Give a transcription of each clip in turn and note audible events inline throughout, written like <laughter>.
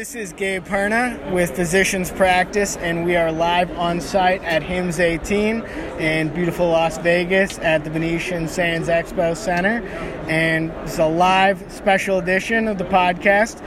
this is Gabe Perna with Physicians Practice, and we are live on site at HIMSS 18 in beautiful Las Vegas at the Venetian Sands Expo Center. And it's a live special edition of the podcast.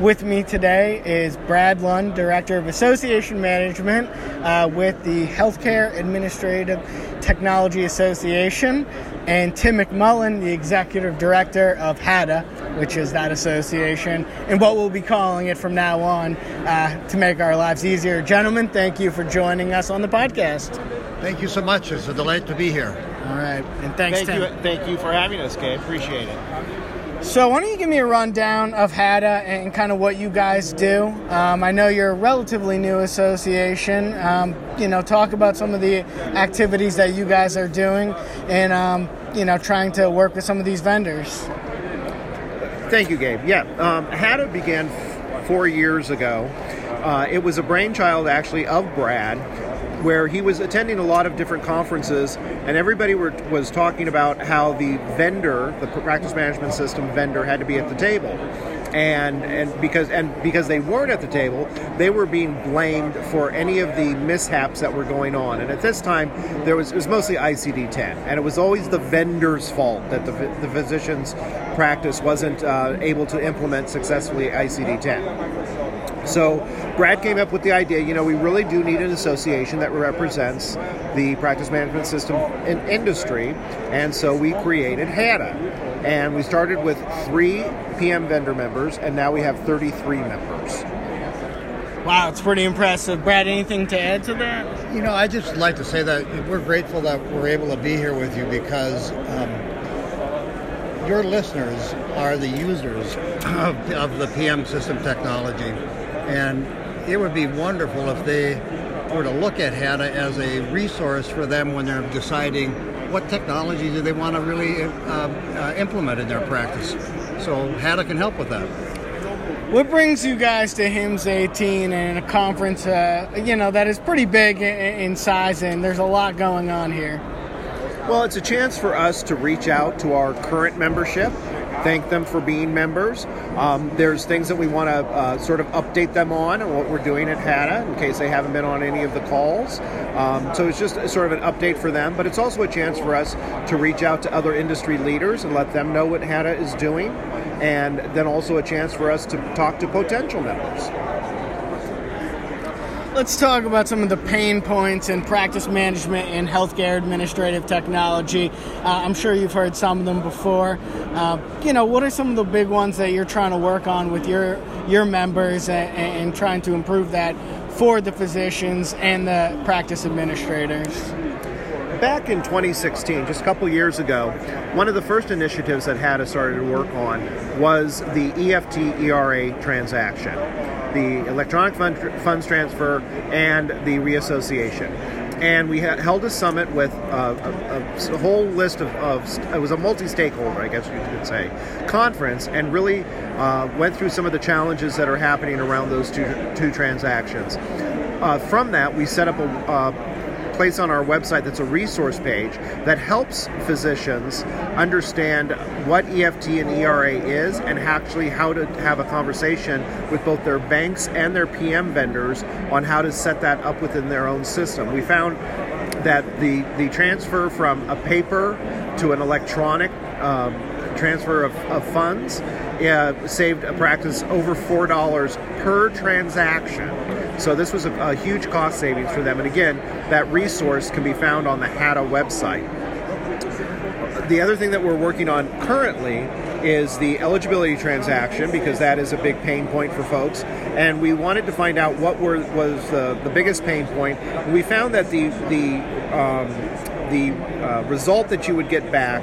With me today is Brad Lund, Director of Association Management uh, with the Healthcare Administrative Technology Association, and Tim McMullen, the Executive Director of HATA, which is that association, and what we'll be calling it from now on uh, to make our lives easier. Gentlemen, thank you for joining us on the podcast. Thank you so much. It's a delight to be here. All right, and thanks, thank Tim. you, thank you for having us, Gabe. Appreciate it. So, why don't you give me a rundown of HATA and kind of what you guys do? Um, I know you're a relatively new association. Um, you know, talk about some of the activities that you guys are doing and, um, you know, trying to work with some of these vendors. Thank you, Gabe. Yeah, um, HATA began f- four years ago. Uh, it was a brainchild, actually, of Brad, where he was attending a lot of different conferences, and everybody were, was talking about how the vendor, the practice management system vendor, had to be at the table. And, and because and because they weren't at the table, they were being blamed for any of the mishaps that were going on. And at this time, there was it was mostly ICD-10, and it was always the vendor's fault that the, the physician's practice wasn't uh, able to implement successfully ICD-10. So Brad came up with the idea, you know, we really do need an association that represents the practice management system in industry, and so we created HATA. And we started with three PM vendor members, and now we have 33 members. Wow, it's pretty impressive. Brad, anything to add to that? You know, I just like to say that we're grateful that we're able to be here with you because um, your listeners are the users of, of the PM system technology. And it would be wonderful if they were to look at HATA as a resource for them when they're deciding what technology do they want to really uh, uh, implement in their practice. So HATA can help with that. What brings you guys to HIMSS 18 and a conference, uh, you know, that is pretty big in, in size and there's a lot going on here? Well, it's a chance for us to reach out to our current membership, thank them for being members. Um, there's things that we want to uh, sort of update them on and what we're doing at HATA in case they haven't been on any of the calls. Um, so it's just sort of an update for them, but it's also a chance for us to reach out to other industry leaders and let them know what HATA is doing, and then also a chance for us to talk to potential members. Let's talk about some of the pain points in practice management and healthcare administrative technology. Uh, I'm sure you've heard some of them before. Uh, you know, what are some of the big ones that you're trying to work on with your your members and, and trying to improve that for the physicians and the practice administrators? back in 2016, just a couple years ago, one of the first initiatives that HATA started to work on was the EFT ERA transaction, the electronic fund, funds transfer, and the reassociation. And we ha- held a summit with uh, a, a, whole list of, of, it was a multi-stakeholder, I guess you could say, conference, and really uh, went through some of the challenges that are happening around those two, two transactions. Uh, from that, we set up a, uh, place on our website that's a resource page that helps physicians understand what EFT and ERA is and actually how to have a conversation with both their banks and their PM vendors on how to set that up within their own system. We found that the, the transfer from a paper to an electronic um, transfer of, of funds uh, saved a practice over $4 per transaction. So this was a, a, huge cost savings for them. And again, that resource can be found on the HATA website. The other thing that we're working on currently is the eligibility transaction because that is a big pain point for folks. And we wanted to find out what were, was the, the biggest pain point. We found that the the um, the uh, result that you would get back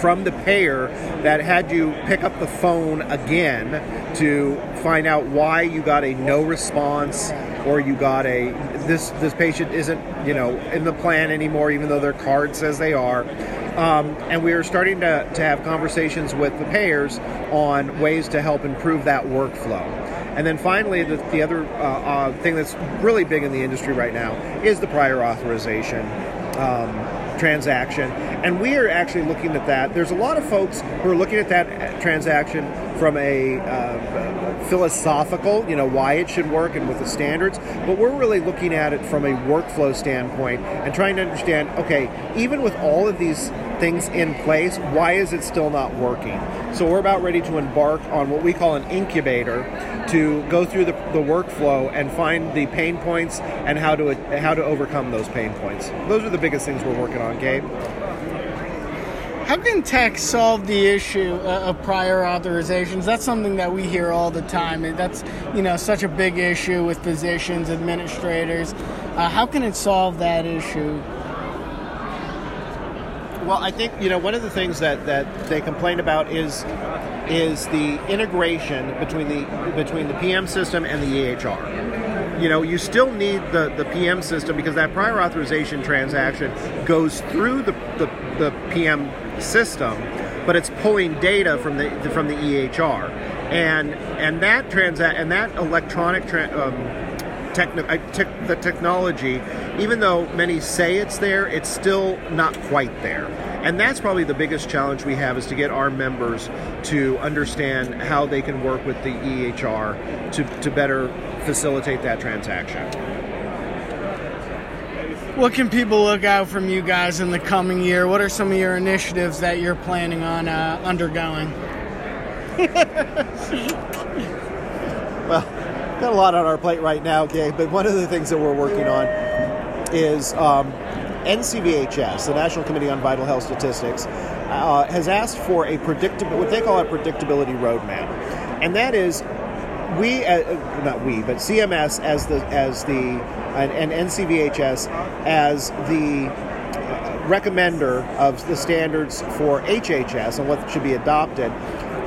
from the payer that had you pick up the phone again to find out why you got a no response or you got a this this patient isn't you know in the plan anymore even though their card says they are. Um, and we are starting to, to have conversations with the payers on ways to help improve that workflow. And then finally the, the other uh, uh, thing that's really big in the industry right now is the prior authorization. Um, transaction. And we are actually looking at that. There's a lot of folks who are looking at that transaction from a uh, philosophical, you know, why it should work and with the standards, but we're really looking at it from a workflow standpoint and trying to understand, okay, even with all of these things in place, why is it still not working? So we're about ready to embark on what we call an incubator to go through the, the workflow and find the pain points and how to how to overcome those pain points. Those are the biggest things we're working on, Gabe. How can tech solve the issue uh, of prior authorizations? That's something that we hear all the time. That's you know such a big issue with physicians, administrators. Uh, how can it solve that issue? Well, I think you know one of the things that, that they complain about is is the integration between the between the PM system and the EHR. You know, you still need the, the PM system because that prior authorization transaction goes through the, the, the PM system, but it's pulling data from the from the EHR, and and that transa- and that electronic tra- um, techni- uh, te- the technology, even though many say it's there, it's still not quite there. And that's probably the biggest challenge we have is to get our members to understand how they can work with the EHR to, to better facilitate that transaction. What can people look out from you guys in the coming year? What are some of your initiatives that you're planning on uh, undergoing? <laughs> well, got a lot on our plate right now, Gabe, but one of the things that we're working on is um, NCVHS, the National Committee on Vital Health Statistics, uh, has asked for a predictable, what they call a predictability roadmap, and that is we, uh, not we, but CMS as the as the and, and NCVHS as the recommender of the standards for HHS and what should be adopted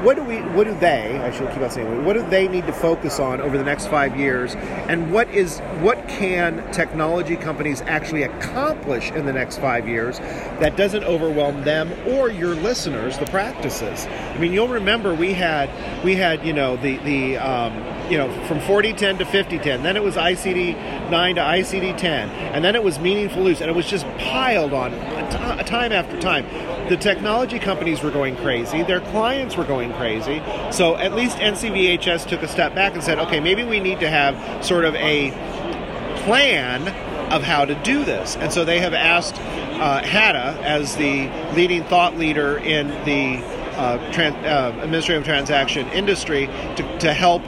what do we what do they I should keep on saying what do they need to focus on over the next five years? And what is what can technology companies actually accomplish in the next five years that doesn't overwhelm them or your listeners the practices? I mean you'll remember we had we had you know the the um, you know from 4010 to 5010 then it was ICD 9 to ICD 10 and then it was meaningful use and it was just piled on time after time. The technology companies were going crazy, their clients were going crazy. So at least NCVHS took a step back and said, okay, maybe we need to have sort of a plan of how to do this. And so they have asked uh, HATA as the leading thought leader in the uh, tran- uh, administrative transaction industry to, to help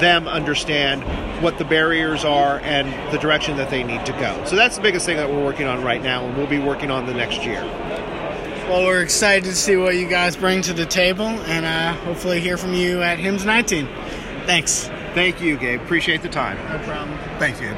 them understand what the barriers are and the direction that they need to go. So that's the biggest thing that we're working on right now, and we'll be working on the next year. Well, we're excited to see what you guys bring to the table and uh, hopefully hear from you at HIMSS 19. Thanks. Thank you, Gabe. Appreciate the time. No problem. Thanks, Gabe.